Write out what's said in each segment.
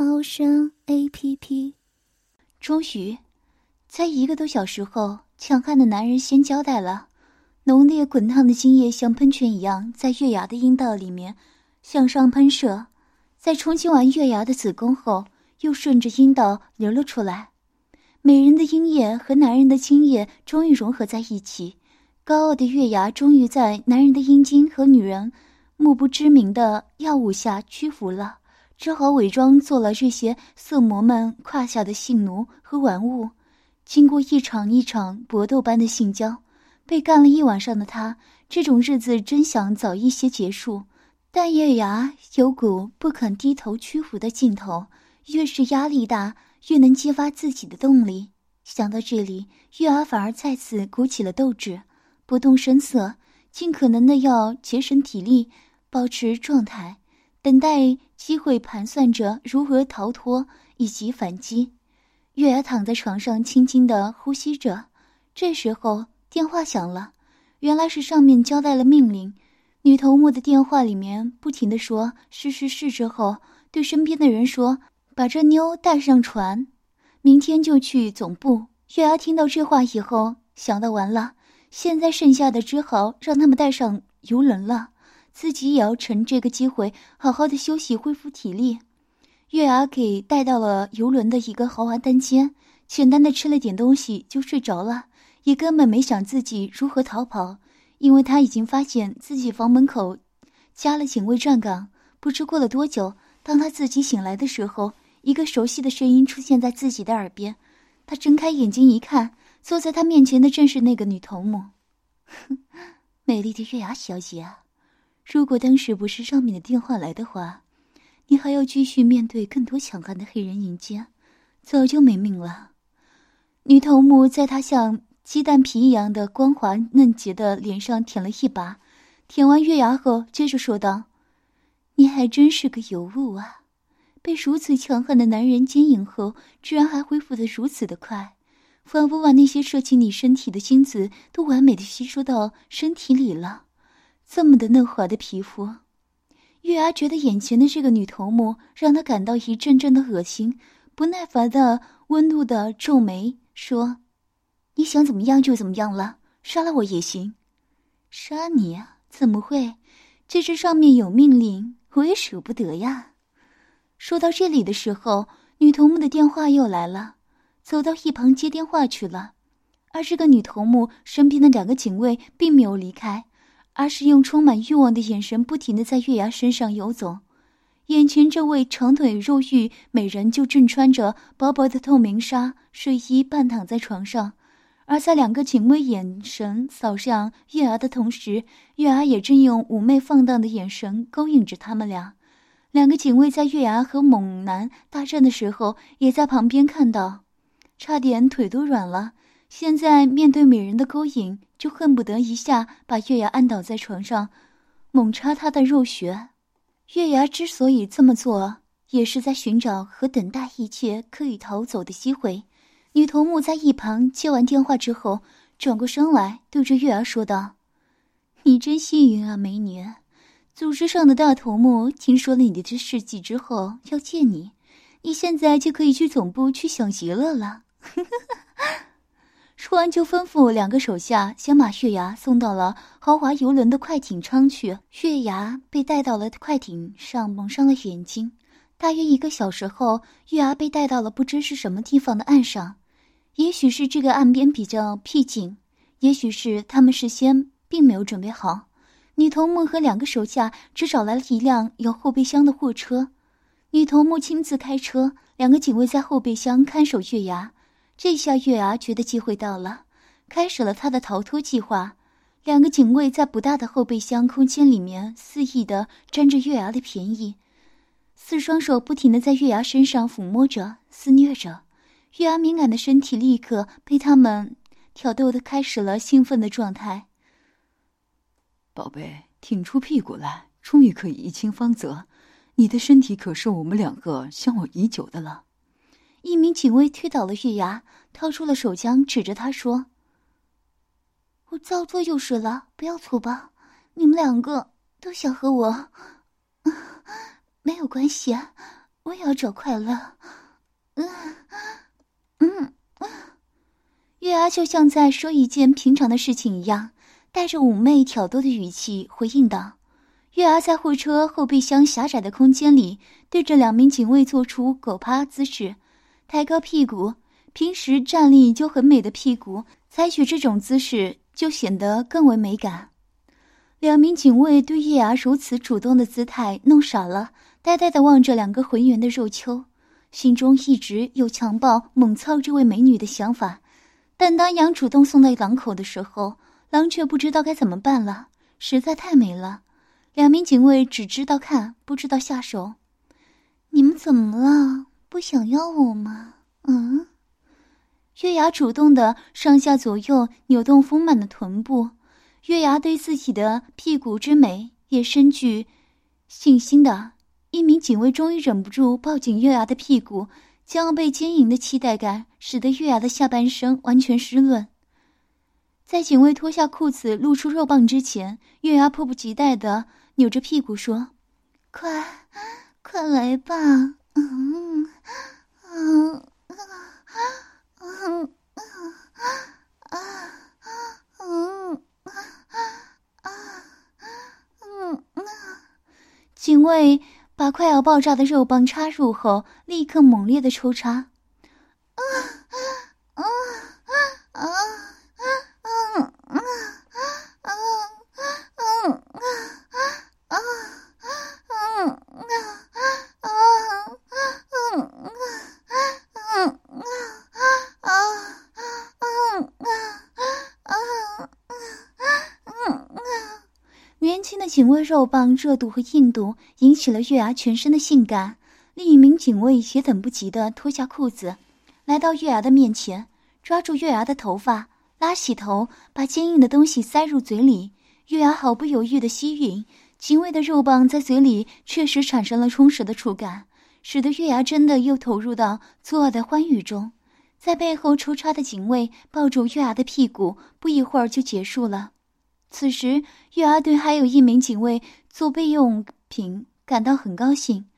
猫声 A P P。终于，在一个多小时后，强悍的男人先交代了。浓烈滚烫的精液像喷泉一样在月牙的阴道里面向上喷射，在冲击完月牙的子宫后，又顺着阴道流了出来。美人的阴液和男人的精液终于融合在一起，高傲的月牙终于在男人的阴茎和女人。目不知名的药物下屈服了，只好伪装做了这些色魔们胯下的性奴和玩物。经过一场一场搏斗般的性交，被干了一晚上的他，这种日子真想早一些结束。但月牙有股不肯低头屈服的劲头，越是压力大，越能激发自己的动力。想到这里，月牙反而再次鼓起了斗志，不动声色，尽可能的要节省体力。保持状态，等待机会，盘算着如何逃脱以及反击。月牙躺在床上，轻轻的呼吸着。这时候电话响了，原来是上面交代了命令。女头目的电话里面不停的说“是是是”，之后对身边的人说：“把这妞带上船，明天就去总部。”月牙听到这话以后，想到完了，现在剩下的只好让他们带上游轮了。自己也要趁这个机会好好的休息，恢复体力。月牙给带到了游轮的一个豪华单间，简单的吃了点东西就睡着了，也根本没想自己如何逃跑，因为他已经发现自己房门口加了警卫站岗。不知过了多久，当他自己醒来的时候，一个熟悉的声音出现在自己的耳边。他睁开眼睛一看，坐在他面前的正是那个女头目。美丽的月牙小姐啊！如果当时不是上面的电话来的话，你还要继续面对更多强悍的黑人迎接，早就没命了。女头目在她像鸡蛋皮一样的光滑嫩洁的脸上舔了一把，舔完月牙后，接着说道：“你还真是个尤物啊！被如此强悍的男人奸淫后，居然还恢复的如此的快，仿佛把那些射进你身体的精子都完美的吸收到身体里了。”这么的嫩滑的皮肤，月牙觉得眼前的这个女头目让她感到一阵阵的恶心，不耐烦的、温度的皱眉说：“你想怎么样就怎么样了，杀了我也行。”“杀你啊？怎么会？这是上面有命令，我也舍不得呀。”说到这里的时候，女头目的电话又来了，走到一旁接电话去了。而这个女头目身边的两个警卫并没有离开。而是用充满欲望的眼神不停的在月牙身上游走，眼前这位长腿肉欲美人就正穿着薄薄的透明纱睡衣半躺在床上，而在两个警卫眼神扫向月牙的同时，月牙也正用妩媚放荡的眼神勾引着他们俩。两个警卫在月牙和猛男大战的时候，也在旁边看到，差点腿都软了。现在面对美人的勾引，就恨不得一下把月牙按倒在床上，猛插她的肉穴。月牙之所以这么做，也是在寻找和等待一切可以逃走的机会。女头目在一旁接完电话之后，转过身来对着月牙说道：“你真幸运啊，美女！组织上的大头目听说了你的事迹之后，要见你，你现在就可以去总部去享极乐了。” 突然，就吩咐两个手下先把月牙送到了豪华游轮的快艇舱去。月牙被带到了快艇上，蒙上了眼睛。大约一个小时后，月牙被带到了不知是什么地方的岸上。也许是这个岸边比较僻静，也许是他们事先并没有准备好。女头目和两个手下只找来了一辆有后备箱的货车，女头目亲自开车，两个警卫在后备箱看守月牙。这下月牙觉得机会到了，开始了他的逃脱计划。两个警卫在不大的后备箱空间里面肆意的占着月牙的便宜，四双手不停的在月牙身上抚摸着、肆虐着，月牙敏感的身体立刻被他们挑逗的开始了兴奋的状态。宝贝，挺出屁股来，终于可以一清芳泽。你的身体可是我们两个向往已久的了。一名警卫推倒了月牙，掏出了手枪，指着他说：“我照做就是了，不要粗暴。你们两个都想和我，没有关系，我也要找快乐。”嗯嗯嗯，月牙就像在说一件平常的事情一样，带着妩媚挑逗的语气回应道。月牙在货车后备箱狭窄的空间里，对着两名警卫做出狗趴姿势，抬高屁股。平时站立就很美的屁股，采取这种姿势就显得更为美感。两名警卫对月牙如此主动的姿态弄傻了，呆呆地望着两个浑圆的肉丘，心中一直有强暴猛操这位美女的想法。但当羊主动送到狼口的时候，狼却不知道该怎么办了，实在太美了。两名警卫只知道看，不知道下手。你们怎么了？不想要我吗？嗯。月牙主动的上下左右扭动丰满的臀部，月牙对自己的屁股之美也深具信心的。一名警卫终于忍不住抱紧月牙的屁股，将被坚硬的期待感使得月牙的下半身完全湿润。在警卫脱下裤子露出肉棒之前，月牙迫不及待的。扭着屁股说：“快，快来吧！”嗯嗯嗯啊嗯啊嗯为把快要爆炸的肉棒插入后，立刻猛烈的抽插。警卫肉棒热度和硬度引起了月牙全身的性感。另一名警卫也等不及的脱下裤子，来到月牙的面前，抓住月牙的头发，拉起头，把坚硬的东西塞入嘴里。月牙毫不犹豫的吸吮。警卫的肉棒在嘴里确实产生了充实的触感，使得月牙真的又投入到作恶的欢愉中。在背后抽插的警卫抱住月牙的屁股，不一会儿就结束了。此时，月牙对还有一名警卫做备用品感到很高兴。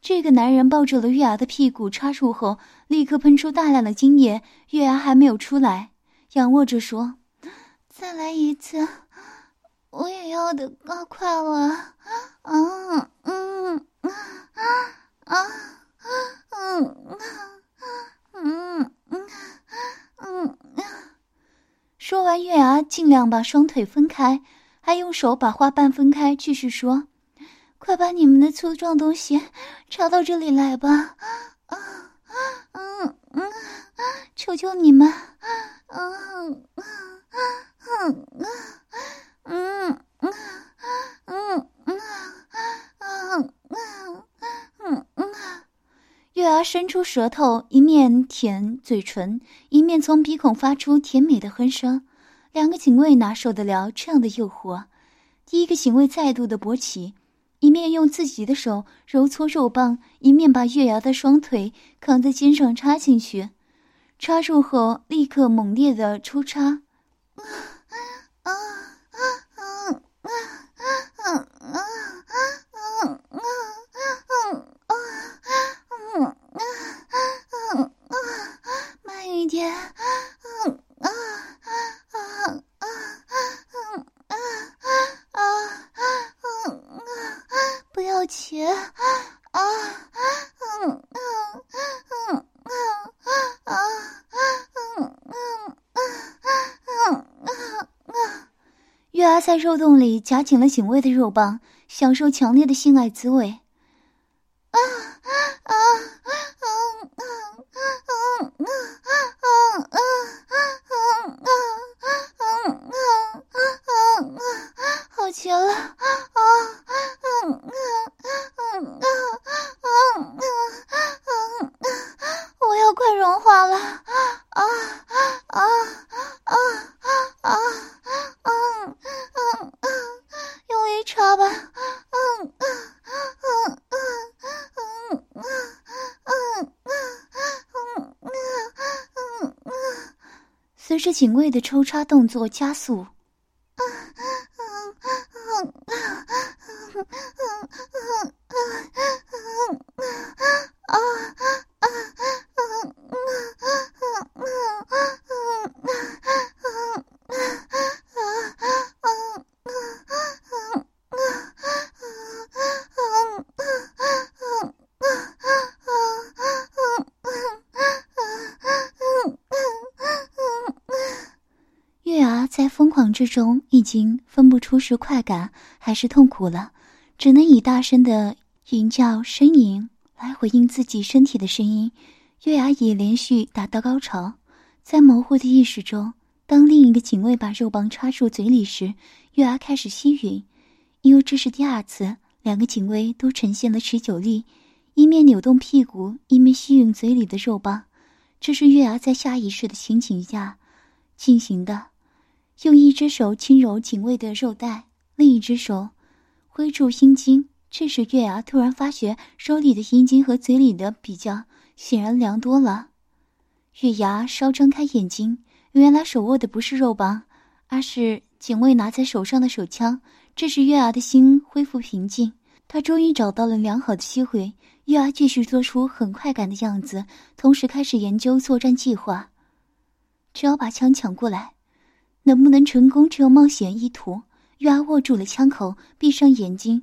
这个男人抱住了月牙的屁股，插入后立刻喷出大量的精液。月牙还没有出来，仰卧着说：“再来一次。”我也要的高快了，啊嗯啊啊啊嗯嗯嗯嗯说完，月牙尽量把双腿分开，还用手把花瓣分开，继续说：“快把你们的粗壮东西 插到这里来吧，啊嗯嗯，求求你们，嗯嗯嗯嗯。”嗯嗯嗯嗯嗯嗯嗯嗯月儿伸出舌头，一面舔嘴唇，一面从鼻孔发出甜美的哼声。两个警卫哪受得了这样的诱惑？第一个警卫再度的勃起，一面用自己的手揉搓肉棒，一面把月牙的双腿扛在肩上插进去。插入后，立刻猛烈的抽插。月牙在肉洞里夹紧了警卫的肉棒，享受强烈的性爱滋味。啊啊啊啊啊啊啊啊啊啊啊啊啊啊啊啊啊啊！好极了啊啊啊啊啊啊啊啊啊！我要快融化了啊啊啊啊啊！警卫的抽插动作加速。之中已经分不出是快感还是痛苦了，只能以大声的吟叫呻吟来回应自己身体的声音。月牙也连续达到高潮，在模糊的意识中，当另一个警卫把肉棒插入嘴里时，月牙开始吸吮。因为这是第二次，两个警卫都呈现了持久力，一面扭动屁股，一面吸吮嘴里的肉棒。这是月牙在下意识的情景下进行的。用一只手轻揉警卫的肉带，另一只手挥住阴茎。这时，月牙突然发觉手里的阴茎和嘴里的比较显然凉多了。月牙稍睁开眼睛，原来手握的不是肉棒，而是警卫拿在手上的手枪。这时，月牙的心恢复平静，他终于找到了良好的机会。月牙继续做出很快感的样子，同时开始研究作战计划。只要把枪抢过来。能不能成功，只有冒险一途。月牙握住了枪口，闭上眼睛，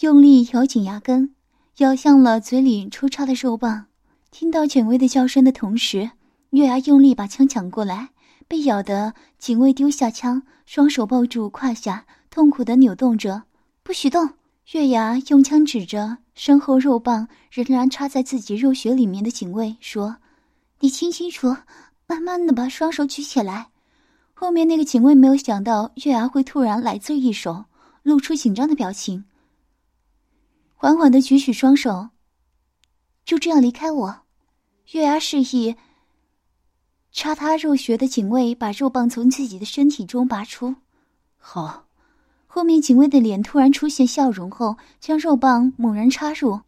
用力咬紧牙根，咬向了嘴里抽插的肉棒。听到警卫的叫声的同时，月牙用力把枪抢过来。被咬的警卫丢下枪，双手抱住胯下，痛苦的扭动着。不许动！月牙用枪指着身后肉棒仍然插在自己肉穴里面的警卫说：“你听清楚，慢慢的把双手举起来。”后面那个警卫没有想到月牙会突然来这一手，露出紧张的表情，缓缓的举起双手，就这样离开我。月牙示意插他肉穴的警卫把肉棒从自己的身体中拔出。好，后面警卫的脸突然出现笑容后，将肉棒猛然插入。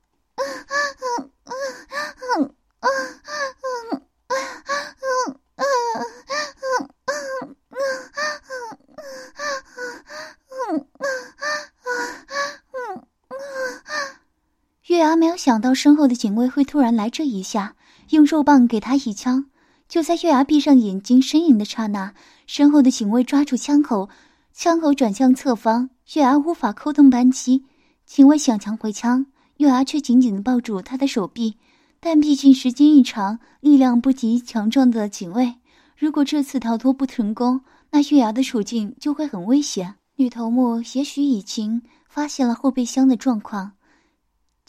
月牙没有想到身后的警卫会突然来这一下，用肉棒给他一枪。就在月牙闭上眼睛呻吟的刹那，身后的警卫抓住枪口，枪口转向侧方，月牙无法扣动扳机。警卫想抢回枪，月牙却紧紧的抱住他的手臂。但毕竟时间一长，力量不及强壮的警卫。如果这次逃脱不成功，那月牙的处境就会很危险。女头目也许已经发现了后备箱的状况。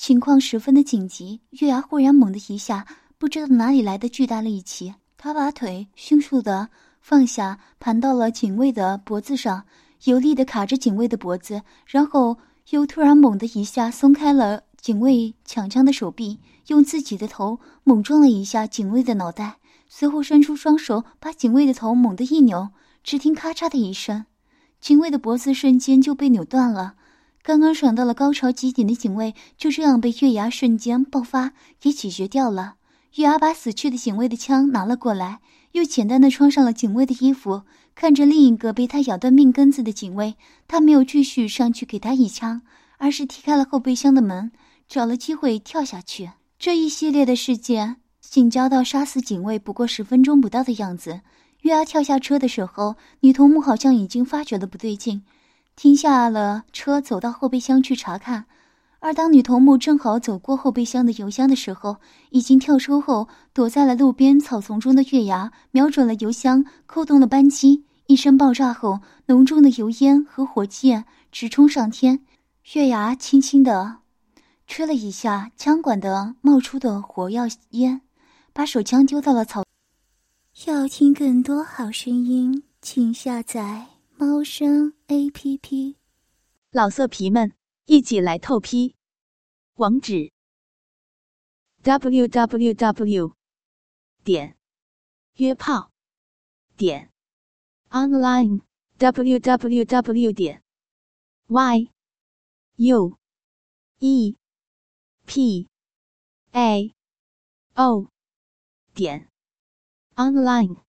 情况十分的紧急，月牙忽然猛的一下，不知道哪里来的巨大力气，他把腿迅速的放下，盘到了警卫的脖子上，有力的卡着警卫的脖子，然后又突然猛的一下松开了警卫抢枪的手臂，用自己的头猛撞了一下警卫的脑袋，随后伸出双手把警卫的头猛地一扭，只听咔嚓的一声，警卫的脖子瞬间就被扭断了。刚刚爽到了高潮极点的警卫，就这样被月牙瞬间爆发给解决掉了。月牙把死去的警卫的枪拿了过来，又简单的穿上了警卫的衣服。看着另一个被他咬断命根子的警卫，他没有继续上去给他一枪，而是踢开了后备箱的门，找了机会跳下去。这一系列的事件，仅交到杀死警卫不过十分钟不到的样子。月牙跳下车的时候，女头目好像已经发觉了不对劲。停下了车，走到后备箱去查看。而当女头目正好走过后备箱的油箱的时候，已经跳出后躲在了路边草丛中的月牙瞄准了油箱，扣动了扳机。一声爆炸后，浓重的油烟和火箭直冲上天。月牙轻轻地吹了一下枪管的冒出的火药烟，把手枪丢到了草。要听更多好声音，请下载。猫声 app 老色皮们一起来透批网址 www 点约炮点 online www 点 yue pao 点 online